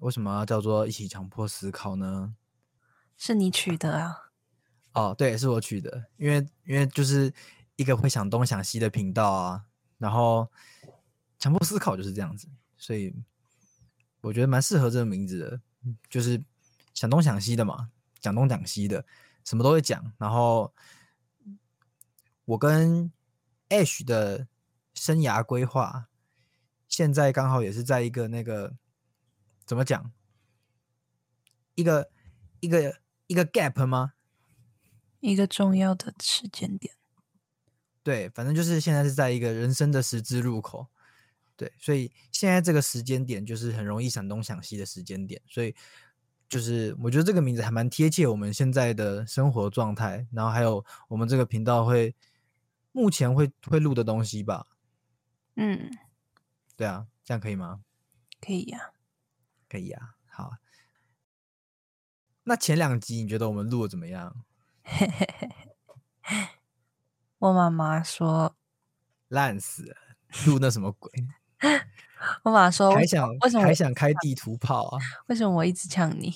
为什么要叫做一起强迫思考呢？是你取的啊？哦，对，是我取的，因为因为就是一个会想东想西的频道啊，然后强迫思考就是这样子，所以我觉得蛮适合这个名字的，就是想东想西的嘛，讲东讲西的，什么都会讲。然后我跟 Ash 的生涯规划，现在刚好也是在一个那个怎么讲，一个一个一个 gap 吗？一个重要的时间点。对，反正就是现在是在一个人生的十字路口。对，所以现在这个时间点就是很容易想东想西的时间点，所以就是我觉得这个名字还蛮贴切我们现在的生活状态，然后还有我们这个频道会目前会会录的东西吧。嗯，对啊，这样可以吗？可以呀、可以啊。好，那前两集你觉得我们录的怎么样？我妈妈说，烂死了，录那什么鬼？我妈妈说，还想为什么还想开地图炮啊？为什么我一直呛你？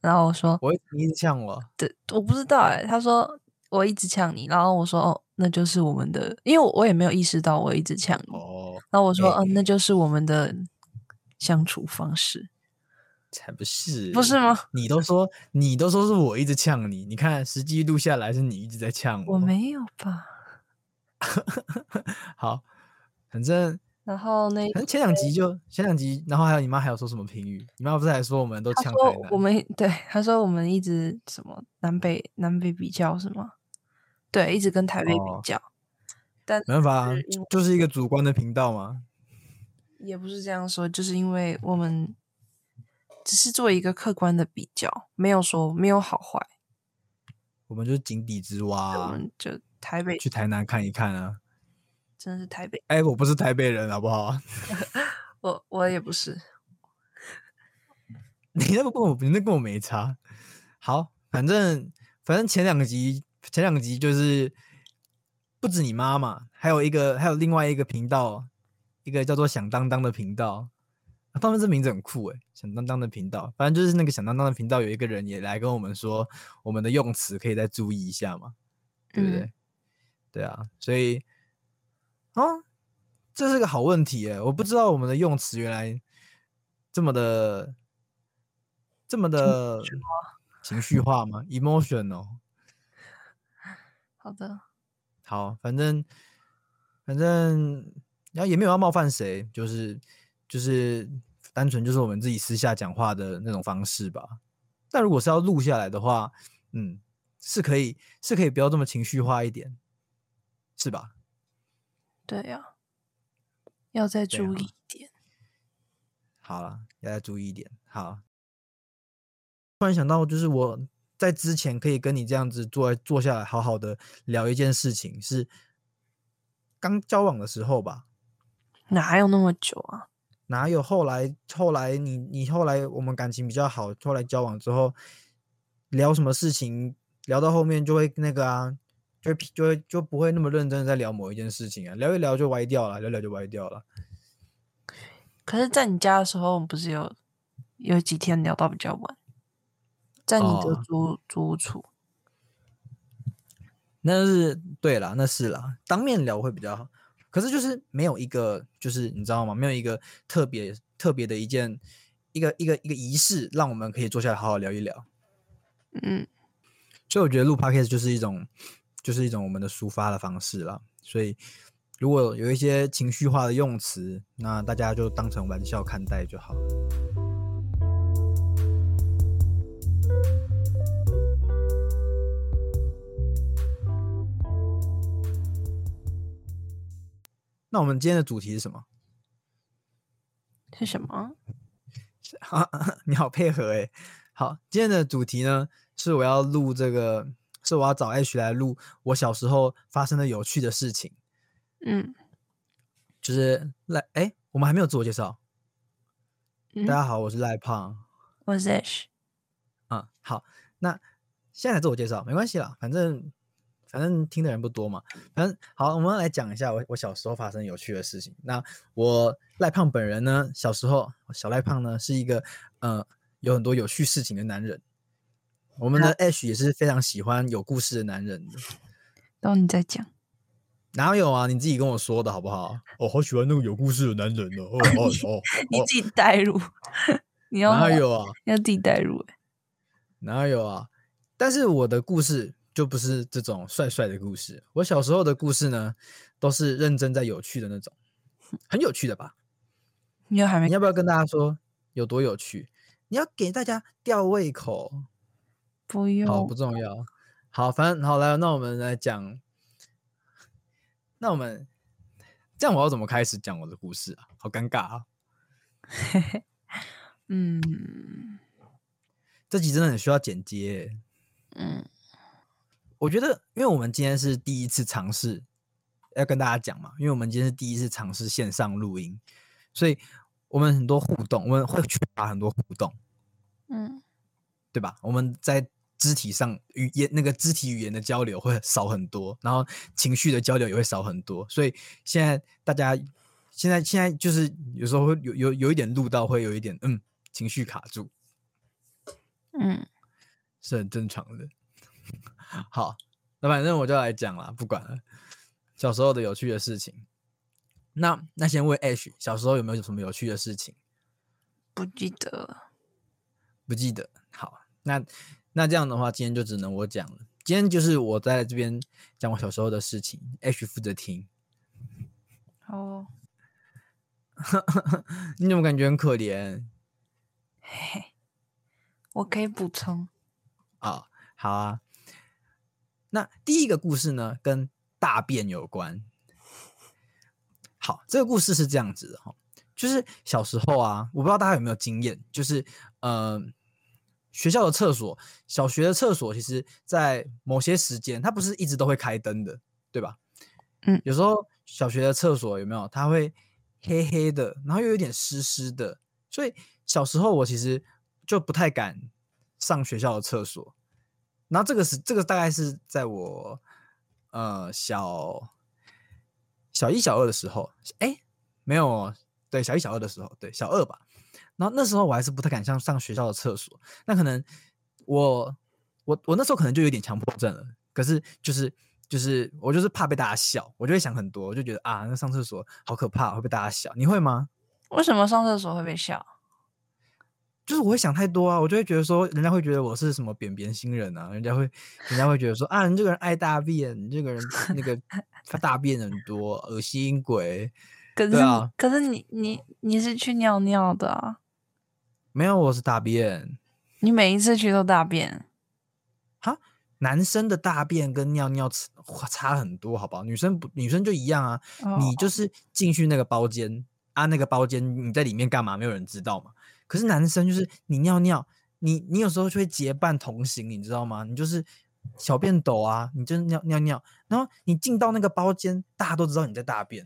然后我说，我你一直呛我，对，我不知道哎、他说我一直呛你，然后我说哦，那就是我们的，因为我我也没有意识到我一直呛你。哦，然后我说，哎嗯，那就是我们的相处方式，才不是，不是吗？你都说你都说是我一直呛你，你看实际录下来是你一直在呛我我没有吧？好，反正然后那反正前两集就前两集，然后还有你妈还有说什么评语？你妈不是还说我们都呛台南？我们对她说我们一直什么南北南北比较是吗？对，一直跟台北比哦较，但没办法啊就是一个主观的频道嘛。也不是这样说，就是因为我们只是做一个客观的比较，没有说没有好坏，我们就是井底之蛙、我啊，们就台北去台南看一看啊。真的是台北，哎、我不是台北人，好不好？我我也不是，你那个跟我，你那跟我没差。好，反正反正前两集前两集就是不止你妈妈，还有一个还有另外一个频道，一个叫做响当当的频道。啊他们这名字很酷诶，响当当的频道。反正就是那个响当当的频道有一个人也来跟我们说，我们的用词可以再注意一下嘛，对不对？嗯对啊，所以啊，这是个好问题诶，我不知道我们的用词原来这么的这么的情绪化吗？emotional。好的，好，反正反正，然后也没有要冒犯谁，就是就是单纯就是我们自己私下讲话的那种方式吧。但如果是要录下来的话，嗯，是可以是可以不要这么情绪化一点，是吧？对呀、要再注意一点。好了，要再注意一点。好，突然想到，就是我在之前可以跟你这样子坐坐下来，好好的聊一件事情，是刚交往的时候吧？哪有那么久啊？哪有后来后来你你后来我们感情比较好，后来交往之后聊什么事情，聊到后面就会那个啊，就就会就不会那么认真的在聊某一件事情啊，聊一聊就歪掉了，聊聊就歪掉了。可是，在你家的时候，我们不是有有几天聊到比较晚，在你的哦租租屋处，那是对啦，那是啦，当面聊会比较好。可是就是没有一个，就是你知道吗？没有一个特别特别的一件一个一个一个仪式，让我们可以坐下来好好聊一聊。嗯，所以我觉得录 podcast 就是一种，就是一种我们的抒发的方式了。所以如果有一些情绪化的用词，那大家就当成玩笑看待就好。那我们今天的主题是什么？是什么？啊，你好配合哎。好，今天的主题呢是我要录这个，是我要找 H 来录我小时候发生的有趣的事情。嗯就是赖哎，我们还没有自我介绍。嗯大，家好，我是赖胖。我是 Ash，嗯，好，那现在自我介绍没关系啦，反正反正听的人不多嘛。反正好，我们来讲一下我我小时候发生有趣的事情。那我赖胖本人呢，小时候小赖胖呢是一个呃有很多有趣事情的男人。我们的 Ash 也是非常喜欢有故事的男人的。然后你再讲，哪有啊？你自己跟我说的好不好？我好喜欢那个有故事的男人哦。哦 哦哦，你自己代入，你要哪有啊？要自己代入哎、哪有啊？但是我的故事就不是这种帅帅的故事。我小时候的故事呢，都是认真在有趣的那种，很有趣的吧？你要还没你要不要跟大家说有多有趣？你要给大家吊胃口。不用好，不重要。好，反正好来，那我们来讲。那我们这样，我要怎么开始讲我的故事啊？好尴尬啊！嗯这集真的很需要剪接欸。嗯我觉得，因为我们今天是第一次尝试，要跟大家讲嘛，因为我们今天是第一次尝试线上录音，所以我们很多互动，我们会缺乏很多互动，嗯对吧？我们在肢体上语言那个肢体语言的交流会少很多，然后情绪的交流也会少很多，所以现在大家现在现在就是有时候会有有有一点录到会有一点嗯情绪卡住，嗯是很正常的。好，那反正我就来讲了，不管了。小时候的有趣的事情，那那先问 Ash，小时候有没有什么有趣的事情？不记得。不记得。好，那那这样的话，今天就只能我讲了。今天就是我在这边讲我小时候的事情，Ash 负责听。好哦，你怎么感觉很可怜嘿嘿，我可以补充。哦？好啊。那第一个故事呢，跟大便有关。好，这个故事是这样子的哈，就是小时候啊，我不知道大家有没有经验，就是呃，学校的厕所，小学的厕所，其实在某些时间，它不是一直都会开灯的，对吧？嗯有时候小学的厕所有没有，它会黑黑的，然后又有点湿湿的，所以小时候我其实就不太敢上学校的厕所。然后这个是这个大概是在我呃小小一小二的时候，哎，没有，对，小一小二的时候，对，小二吧。然后那时候我还是不太敢上上学校的厕所，那可能我我我那时候可能就有点强迫症了，可是就是就是我就是怕被大家笑，我就会想很多，我就觉得啊，那上厕所好可怕，会被大家笑。你会吗？为什么上厕所会被笑？就是我会想太多啊，我就会觉得说，人家会觉得我是什么扁扁星人啊，人家会，人家会觉得说啊，你这个人爱大便，你这个人那个他大便很多，恶心鬼。可是可是你你你是去尿尿的啊，没有，我是大便。你每一次去都大便。哈，男生的大便跟尿尿差差很多，好不好？女生不，女生就一样啊。你哦就是进去那个包间啊，那个包间你在里面干嘛？没有人知道嘛。可是男生就是你尿尿，你你有时候就会结伴同行，你知道吗？你就是小便斗啊，你就尿尿尿，然后你进到那个包间，大家都知道你在大便。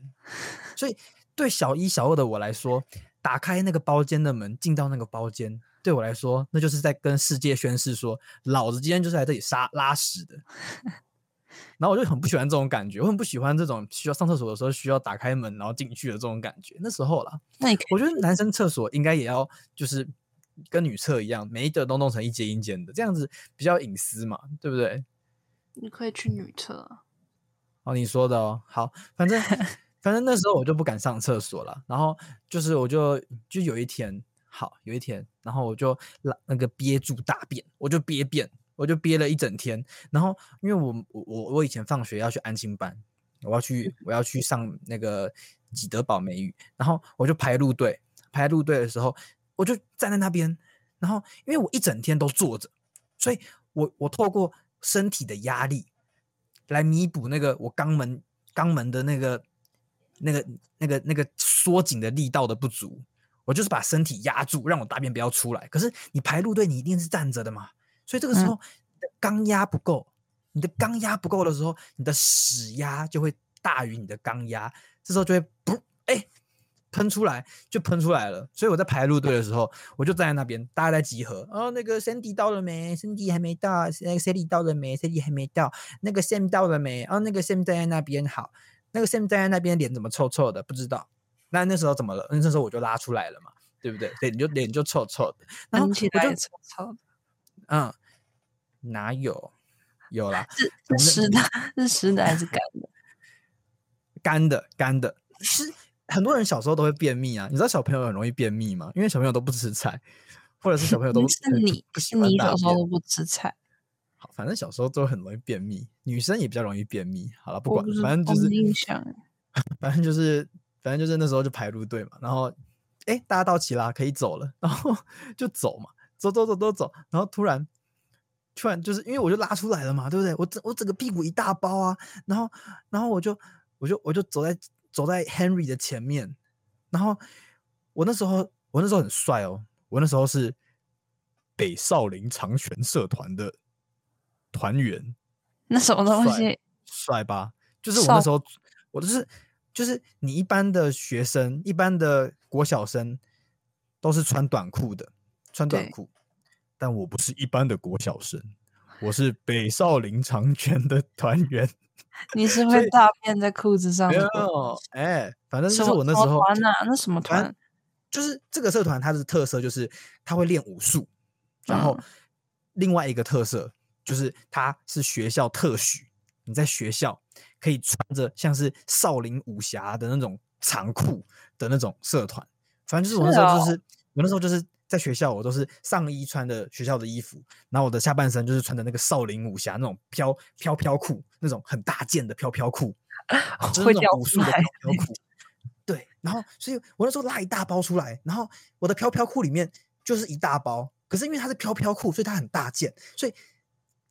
所以对小一、小二的我来说，打开那个包间的门，进到那个包间，对我来说，那就是在跟世界宣誓说，老子今天就是来这里杀拉屎的。然后我就很不喜欢这种感觉，我很不喜欢这种需要上厕所的时候需要打开门然后进去的这种感觉。那时候啦，那你可以我觉得男生厕所应该也要就是跟女厕一样，每一个都弄成一间一间的，这样子比较隐私嘛，对不对？你可以去女厕啊。哦，你说的哦，好，反正 反正那时候我就不敢上厕所了，然后就是我就就有一天，好有一天，然后我就拉那个憋住大便，我就憋便，我就憋了一整天，然后因为我我我我以前放学要去安心班，我要去我要去上那个吉德堡美语，然后我就排路队，排路队的时候，我就站在那边，然后因为我一整天都坐着，所以我我透过身体的压力来弥补那个我肛门肛门的那个那个那个那个缩紧的力道的不足，我就是把身体压住，让我大便不要出来。可是你排路队，你一定是站着的嘛，所以这个时候你的肛压不够，你的肛压不够的时候，你的屎压就会大于你的肛压，这时候就会不哎、噗喷出来就喷出来了。所以我在排路队的时候，我就站在那边，大家在集合。哦，那个 Sandy 到了没？Sandy 还没到。那个 Sandy 到了没？Sandy 还没到。那个 Sam 到了没？哦，那个 Sam 站在那边。好，那个 Sam 站在那边，脸怎么臭臭的？不知道。那那时候怎么了？那时候我就拉出来了嘛，对不对？脸就脸就臭臭的。然后我就臭臭的。嗯，哪有？有啦，是是湿的，是湿的还是干的？干的，干的。是很多人小时候都会便秘啊。你知道小朋友很容易便秘吗？因为小朋友都不吃菜，或者是小朋友都是你不，是你小时候都不吃菜。好，反正小时候都很容易便秘，女生也比较容易便秘。好了，不管，反正就是印象。反正就是，反正就是那时候就排路队嘛。然后，哎，大家到齐啦，可以走了。然后 就走嘛，走走走走走。然后突然。突然就是因为我就拉出来了嘛，对不对？我整我整个屁股一大包啊，然后然后我就我就我就走在走在 Henry 的前面，然后我那时候我那时候很帅哦，我那时候是北少林长拳社团的团员，那什么东西？帅吧？就是我那时候我就是就是你一般的学生，一般的国小生都是穿短裤的，穿短裤。但我不是一般的国小生，我是北少林长拳的团员。你是会大便在裤子上？没有，哎，反正就是我那时候团呐，那什么团？就是这个社团，它的特色就是它会练武术，然后另外一个特色就是它是学校特许，你在学校可以穿着像是少林武侠的那种长裤的那种社团。反正就是我那时候就是我那时候就是。在学校，我都是上衣穿的学校的衣服，然后我的下半身就是穿的那个少林武侠那种飘飘飘裤，那种很大件的飘飘裤，就是那种武术的飘飘 裤。对，然后所以我那时候拉一大包出来，然后我的飘飘裤里面就是一大包，可是因为它是飘飘裤，所以它很大件，所以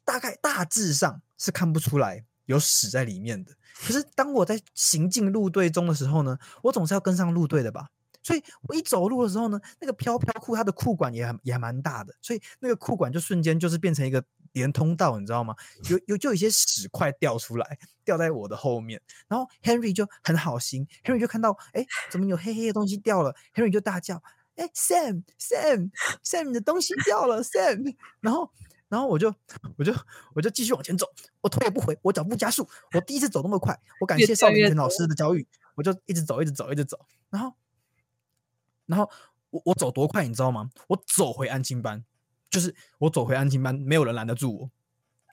大概大致上是看不出来有屎在里面的。可是当我在行进路队中的时候呢，我总是要跟上路队的吧。所以我一走路的时候呢，那个飘飘裤它的裤管也还也还蛮大的，所以那个裤管就瞬间就是变成一个连通道，你知道吗？有有就有一些屎块掉出来，掉在我的后面，然后 Henry 就很好心，Henry 就看到，哎，怎么有黑黑的东西掉了？Henry 就大叫，哎，Sam Sam Sam 的东西掉了，Sam，然后然后我就我就我就继续往前走，我头也不回，我脚步加速，我第一次走那么快，我感谢少林拳老师的教育，我就一直走，一直走，一直走，然后。然后我我走多快，你知道吗？我走回安亲班，就是我走回安亲班，没有人拦得住我。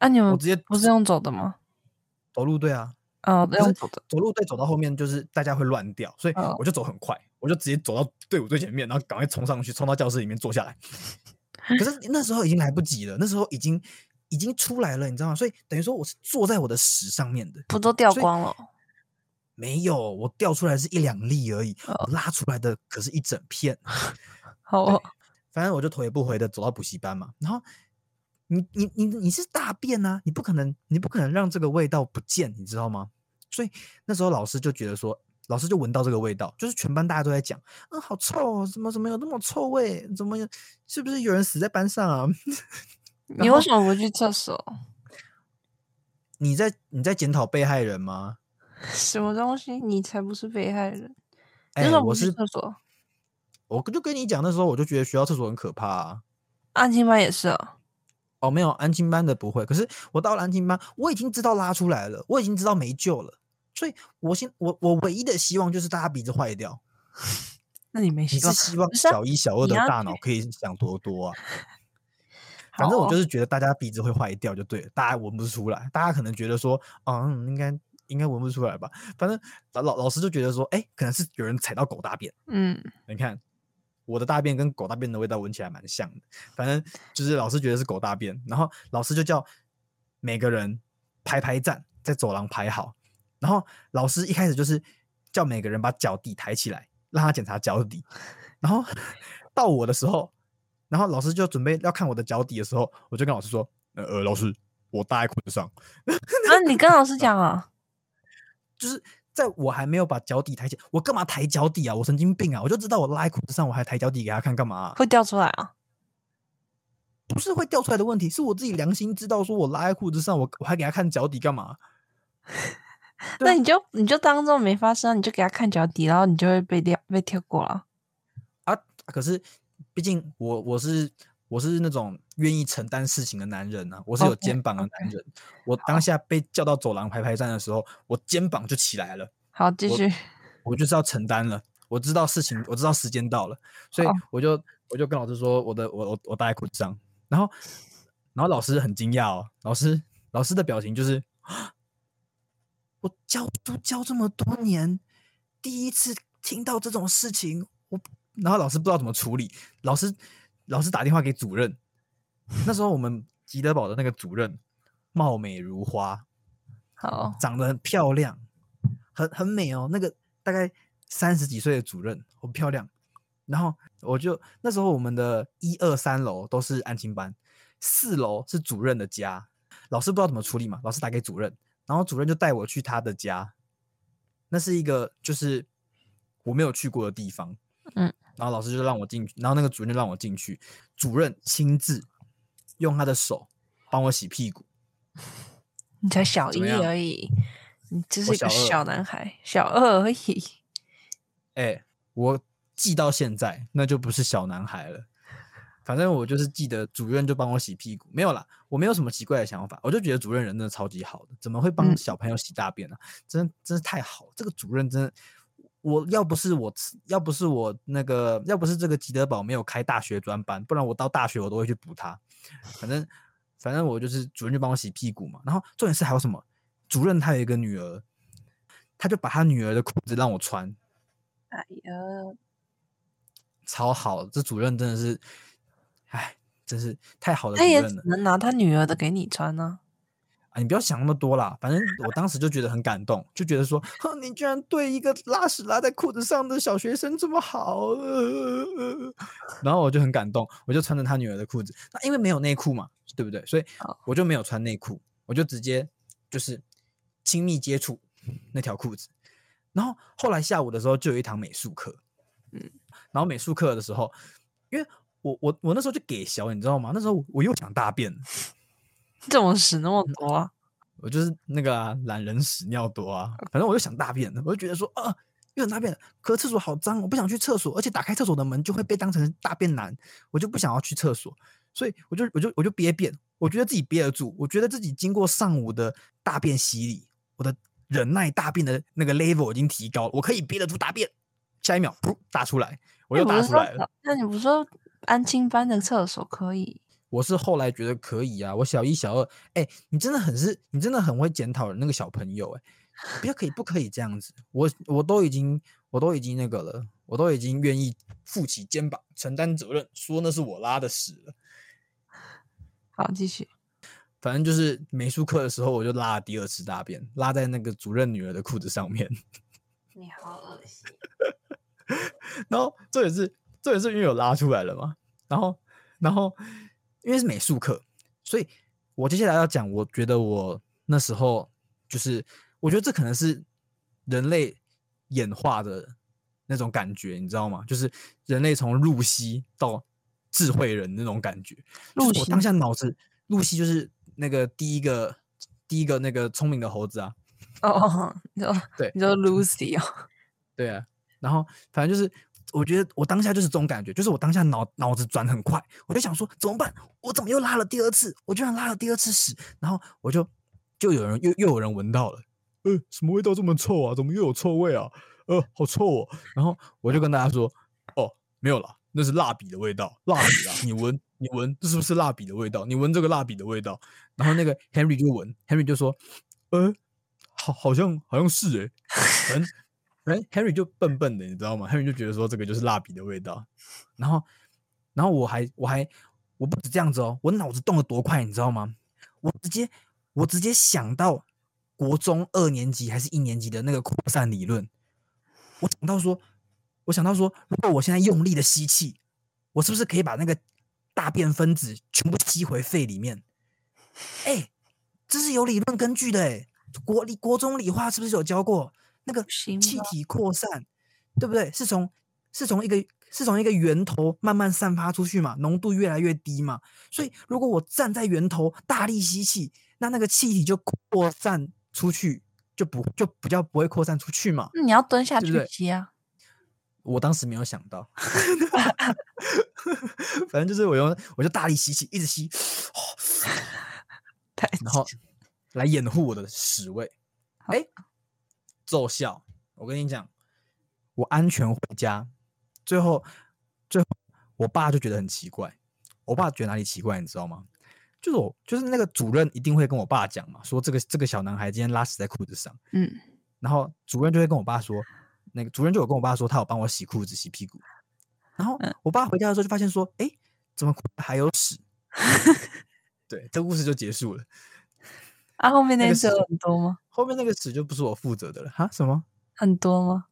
啊，你们我直接不是用走的吗？走路对啊，啊，用走的。走路对，走到后面就是大家会乱掉，所以我就走很快，我就直接走到队伍最前面，然后赶快冲上去，冲到教室里面坐下来。可是那时候已经来不及了，那时候已经已经出来了，你知道吗？所以等于说我是坐在我的屎上面的，不都掉光了？没有，我掉出来是一两粒而已，我拉出来的可是一整片。好，反正我就头也不回的走到补习班嘛。然后你你你你是大便啊，你不可能你不可能让这个味道不见，你知道吗？所以那时候老师就觉得说，老师就闻到这个味道，就是全班大家都在讲，嗯，好臭，哦，怎么怎么有那么臭味？怎么是不是有人死在班上啊？你为什么不去厕所？你在你在检讨被害人吗？什么东西？你才不是被害人！哎，我是厕所。我就跟你讲，那时候我就觉得学校厕所很可怕啊。安静班也是啊。哦，没有安静班的不会。可是我到了安静班，我已经知道拉出来了，我已经知道没救了。所以，我现我我唯一的希望就是大家鼻子坏掉。那你没希望？希望小一、小二的大脑可以想多多啊。反正我就是觉得大家鼻子会坏掉就对了，大家闻不出来。大家可能觉得说，嗯，应该。应该闻不出来吧？反正老老老师就觉得说，哎，可能是有人踩到狗大便。嗯，你看我的大便跟狗大便的味道闻起来蛮像的。反正就是老师觉得是狗大便，然后老师就叫每个人排排站，在走廊排好。然后老师一开始就是叫每个人把脚底抬起来，让他检查脚底。然后 到我的时候，然后老师就准备要看我的脚底的时候，我就跟老师说，呃，老师，我搭在裤子上。啊，你跟老师讲啊？就是在我还没有把脚底抬起，我干嘛抬脚底啊？我神经病啊！我就知道我拉在裤子上，我还抬脚底给他看干嘛？会掉出来啊？不是会掉出来的问题，是我自己良心知道，说我拉在裤子上，我我还给他看脚底干嘛？那你就你就当做没发生啊，你就给他看脚底，然后你就会被掉被跳过了。啊，可是毕竟我我是我是那种愿意承担事情的男人啊，我是有肩膀的男人。我当下被叫到走廊排排站的时候，我肩膀就起来了，好，继续。我就是要承担了。我知道事情，我知道时间到了，所以我就我就跟老师说，我的我我我搭在裤子上，然后然后老师很惊讶哦，老师老师的表情就是，我教都教这么多年，第一次听到这种事情，我然后老师不知道怎么处理，老师老师打电话给主任，那时候我们吉德堡的那个主任貌美如花，好，长得很漂亮，很很美哦。那个大概三十几岁的主任，很漂亮。然后我就那时候我们的一二三楼都是安亲班，四楼是主任的家。老师不知道怎么处理嘛，老师打给主任，然后主任就带我去他的家。那是一个就是我没有去过的地方，嗯，然后老师就让我进去，然后那个主任就让我进去，主任亲自用他的手帮我洗屁股。你才小一而已，你只是一个小男孩，小二而已。哎、我记到现在，那就不是小男孩了。反正我就是记得主任就帮我洗屁股，没有啦，我没有什么奇怪的想法，我就觉得主任人真的超级好的，怎么会帮嗯小朋友洗大便呢、真的真是太好了，这个主任真的，我要不是我要不是我那个要不是这个吉德堡没有开大学专班，不然我到大学我都会去补他。反正反正我就是主任就帮我洗屁股嘛，然后重点是还有什么？主任他有一个女儿，他就把他女儿的裤子让我穿，哎呀，超好，这主任真的是，哎，真是太好的主他也只能拿他女儿的给你穿呢、啊！你不要想那么多啦，反正我当时就觉得很感动，就觉得说，哼，你居然对一个拉屎拉在裤子上的小学生这么好，呃 然后我就很感动，我就穿着他女儿的裤子，那因为没有内裤嘛，对不对？所以我就没有穿内裤，我就直接就是亲密接触那条裤子。然后后来下午的时候就有一堂美术课，嗯，然后美术课的时候，因为我我我那时候就给小，你知道吗？那时候我又想大便怎么屎那么多啊？我就是那个啊懒人屎尿多啊，反正我就想大便了，我就觉得说啊，又想大便了，可是厕所好脏，我不想去厕所，而且打开厕所的门就会被当成大便男，我就不想要去厕所，所以我就我就我就憋便，我觉得自己憋得住，我觉得自己经过上午的大便洗礼，我的忍耐大便的那个 level 已经提高了，我可以憋得住大便，下一秒噗大出来，我又大出来了。那你不是说安亲班的厕所可以？我是后来觉得可以啊，我小一、小二，哎、你真的很是，你真的很会检讨那个小朋友、哎，不要可以不可以这样子？我我都已经我都已经那个了，我都已经愿意负起肩膀承担责任，说那是我拉的屎了。好，继续。反正就是美术课的时候，我就拉了第二次大便，拉在那个主任女儿的裤子上面。你好恶心。然后这也是这也是因为我拉出来了嘛，然后然后因为是美术课，所以我接下来要讲，我觉得我那时候就是我觉得这可能是人类演化的那种感觉，你知道吗？就是人类从露西到智慧人那种感觉。就是露我当下脑子，露西就是那个第一个第一个那个聪明的猴子啊，哦哦，你说对你说 Lucy 哦，对啊，然后反正就是，我觉得我当下就是这种感觉，就是我当下脑脑子转很快，我就想说怎么办？我怎么又拉了第二次？我居然拉了第二次屎，然后我就就有人又又有人闻到了，呃，什么味道这么臭啊？怎么又有臭味啊？呃，好臭哦！然后我就跟大家说，哦，没有啦，那是蜡笔的味道，蜡笔啊，你闻你闻，这是不是蜡笔的味道？你闻这个蜡笔的味道。然后那个 Henry 就闻，Henry 就说，呃，好，好像好像是诶、反正反正 Henry 就笨笨的，你知道吗？Henry 就觉得说这个就是蜡笔的味道，然后然后我还我还我不止这样子哦，我脑子动得多快，你知道吗？我直接我直接想到国中二年级还是一年级的那个扩散理论，我想到说，我想到说，如果我现在用力的吸气，我是不是可以把那个大便分子全部吸回肺里面？哎、这是有理论根据的哎，国理国中理化是不是有教过？那个气体扩散，对不对？是从是从一个是从一个源头慢慢散发出去嘛，浓度越来越低嘛。所以如果我站在源头大力吸气，那那个气体就扩散出去，就不就比较不会扩散出去嘛。那你要蹲下去吸啊。我当时没有想到，反正就是我用我就大力吸气，一直吸，太然后来掩护我的屎味。哎，奏效！我跟你讲，我安全回家。最后，最后，我爸就觉得很奇怪。我爸觉得哪里奇怪，你知道吗？就是我，就是那个主任一定会跟我爸讲嘛，说这个这个小男孩今天拉屎在裤子上。嗯，然后主任就会跟我爸说，那个主任就有跟我爸说，他有帮我洗裤子、洗屁股。然后嗯我爸回家的时候就发现说，哎，怎么还有屎？对，这个故事就结束了。啊，后面那些有很多吗？后面那个屎就不是我负责的了。哈？什么？很多吗？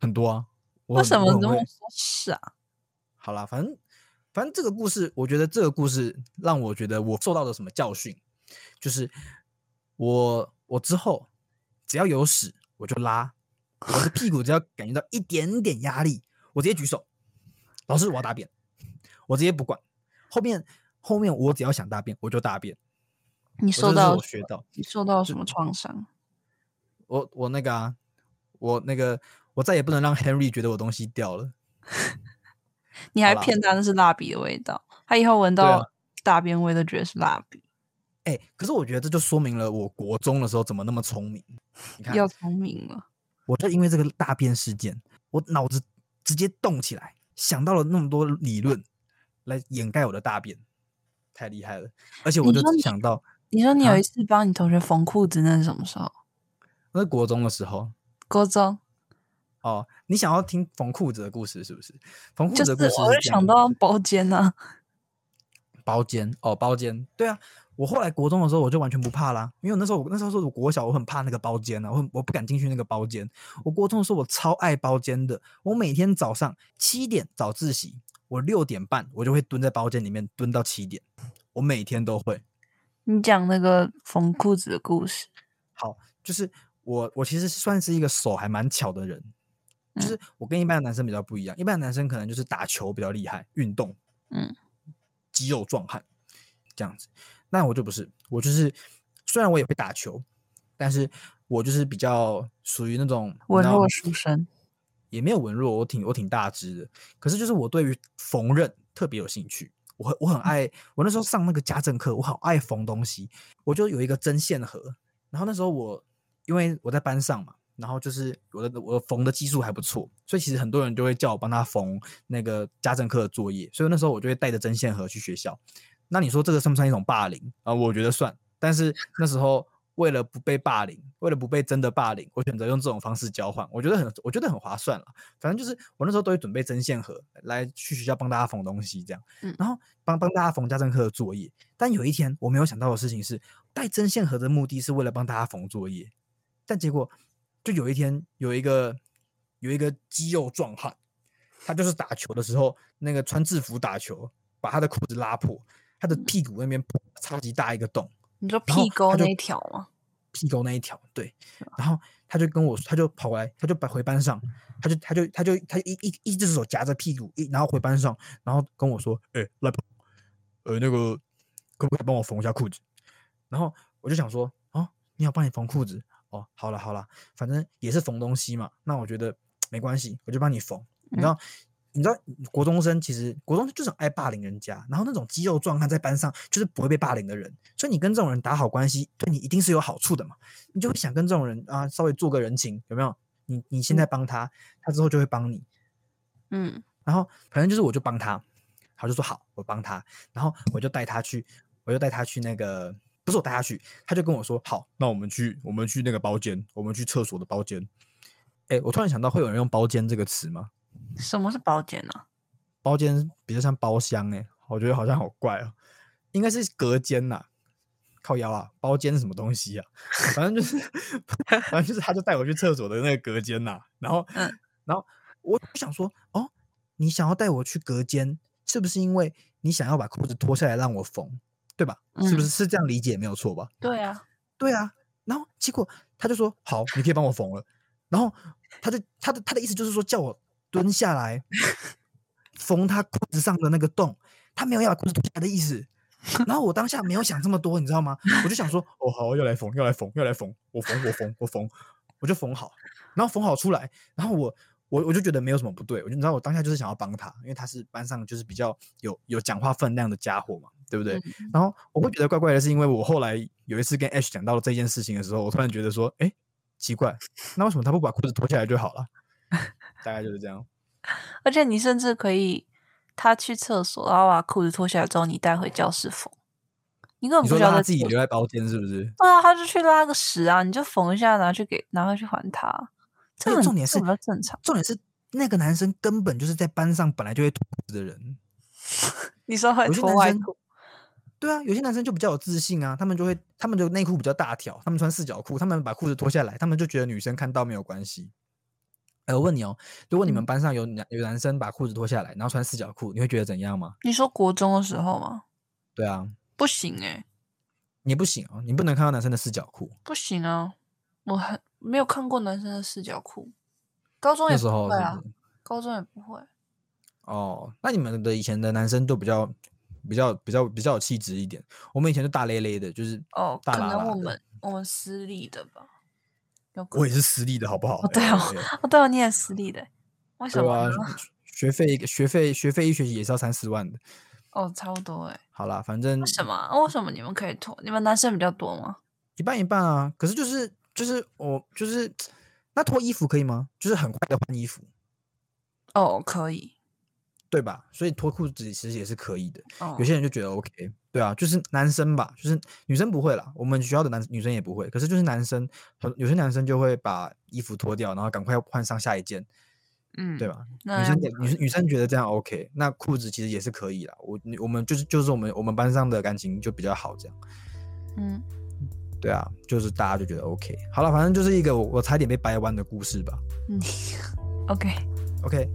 很多啊。我为什么这么说是啊？好啦，反正反正这个故事，我觉得这个故事让我觉得我受到了什么教训，就是我我之后只要有屎我就拉，我的屁股只要感觉到一点点压力，我直接举手，老师我要大便，我直接不管，后面后面我只要想大便我就大便，你受到我学到，你受到什么创伤？我我那个啊，我那个我再也不能让 Henry 觉得我东西掉了。你还骗他那是蜡笔的味道，他以后闻到大便味都觉得是蜡笔。哎、可是我觉得这就说明了我国中的时候怎么那么聪明。你看，要聪明了，我就因为这个大便事件，我脑子直接动起来，想到了那么多理论来掩盖我的大便，太厉害了。而且我就想到，你说你有啊一次帮你同学缝裤子，那是什么时候？那是国中的时候国中，哦，你想要听缝裤子的故事是不是？缝裤子的故事我就想到包间呢、包间哦，包间，对啊。我后来国中的时候，我就完全不怕啦，因为我那时候我那时候是我国小，我很怕那个包间啊，我很我不敢进去那个包间。我国中的时候，我超爱包间的，我每天早上七点早自习，我六点半我就会蹲在包间里面蹲到七点，我每天都会。你讲那个缝裤子的故事，好，就是我我其实算是一个手还蛮巧的人，就是我跟一般的男生比较不一样，一般的男生可能就是打球比较厉害，运动，嗯，肌肉壮汉这样子。那我就不是，我就是虽然我也会打球，但是我就是比较属于那种文弱书生。也没有文弱，我挺我挺大只的，可是就是我对于缝纫特别有兴趣，我很我很爱，我那时候上那个家政课，我好爱缝东西，我就有一个针线盒，然后那时候我因为我在班上嘛，然后就是我的我缝的技术还不错，所以其实很多人就会叫我帮他缝那个家政课的作业，所以那时候我就会带着针线盒去学校。那你说这个算不算一种霸凌啊、我觉得算，但是那时候为了不被霸凌，为了不被真的霸凌，我选择用这种方式交换，我觉得很我觉得很划算了。反正就是我那时候都会准备针线盒来去学校帮大家缝东西，这样，嗯然后帮帮大家缝家政课的作业。但有一天我没有想到的事情是，带针线盒的目的是为了帮大家缝作业，但结果就有一天有一个有一个肌肉壮汉，他就是打球的时候，那个穿制服打球，把他的裤子拉破，他的屁股那边破超级大一个洞，你说屁沟那一条吗？屁股那一条，对，然后他就跟我，他就跑过来，他就把回班上，他就他就他就他就一一一只手夹着屁股，一然后回班上，然后跟我说，哎、赖鹏，呃，那个可不可以帮我缝一下裤子？然后我就想说，哦，你要帮你缝裤子，哦，好了好了，反正也是缝东西嘛，那我觉得没关系，我就帮你缝。你知道，你知道国中生其实国中生就是很爱霸凌人家，然后那种肌肉壮汉在班上就是不会被霸凌的人，所以你跟这种人打好关系，对你一定是有好处的嘛。你就会想跟这种人啊稍微做个人情，有没有？你你现在帮他，他之后就会帮你。嗯，然后反正就是我就帮他，他就说好，我帮他，然后我就带他去，我就带他去那个，不是我带他去，他就跟我说好，那我们去我们去那个包间，我们去厕所的包间。哎，我突然想到，会有人用“包间”这个词吗？什么是包间呢、包间比较像包厢哎、我觉得好像好怪哦，应该是隔间呐、靠腰啊，包间是什么东西啊？反正就是，反正就是，他就带我去厕所的那个隔间呐、然后，嗯然后我想说，哦，你想要带我去隔间，是不是因为你想要把裤子脱下来让我缝，对吧？是不是嗯是这样理解没有错吧？对啊，对啊，然后结果他就说好，你可以帮我缝了。然后他就他的他的意思就是说叫我蹲下来 缝他裤子上的那个洞，他没有要把裤子脱下来的意思。然后我当下没有想这么多，你知道吗？我就想说，哦，好，要来缝，要来缝，要来缝，我缝，我缝，我缝，我就缝好，然后缝好出来，然后我我我就觉得没有什么不对，我就你知道我当下就是想要帮他，因为他是班上就是比较有有讲话分量的家伙嘛，对不对？嗯然后我会觉得怪怪的，是因为我后来有一次跟 H 讲到了这件事情的时候，我突然觉得说，哎，奇怪，那为什么他不把裤子脱下来就好了？大概就是这样。而且你甚至可以，他去厕所，然后把裤子脱下来之后，你带回教室缝。你根本不知道他自己留在包间是不是？对啊，他就去拉个屎啊，你就缝一下，拿去给拿回去还他。这个重点是这比较正常。重点是那个男生根本就是在班上本来就会脱裤子的人。你说会脱外裤，对啊，有些男生就比较有自信啊，他们就会，他们的内裤比较大条，他们穿四角裤，他们把裤子脱下来，他们就觉得女生看到没有关系。哎，我问你哦，如果你们嗯班上有男有男生把裤子脱下来，然后穿四角裤，你会觉得怎样吗？你说国中的时候吗？对啊，不行诶、你不行哦，你不能看到男生的四角裤。不行啊，我很没有看过男生的四角裤，高中也不会啊是不，是？高中也不会。哦，那你们的以前的男生都比较比较比较比较有气质一点，我们以前就大咧咧的，就是哦，可能我们我们私立的吧，有我也是私立的好不好？哦对哦哎哦，对哦，你也私立的，为什么？，学费一个学费学费一学期也是要三四万的。哦，差不多哎。好啦，反正为什么啊？为什么你们可以脱？你们男生比较多吗？一半一半啊。可是就是就是我就是那脱衣服可以吗？就是很快的换衣服，哦，可以。对吧？所以脱裤子其实也是可以的。哦有些人就觉得 OK，对啊，就是男生吧，就是女生不会啦，我们学校的男女生也不会。可是就是男生，很有些男生就会把衣服脱掉，然后赶快换上下一件，嗯，对？吧？女生女生女生觉得这样 OK，那裤子其实也是可以啦。我我们就是就是我们我们班上的感情就比较好，这样。嗯，对啊，就是大家就觉得 OK。好了，反正就是一个我我差点被掰弯的故事吧。嗯，OK。OK，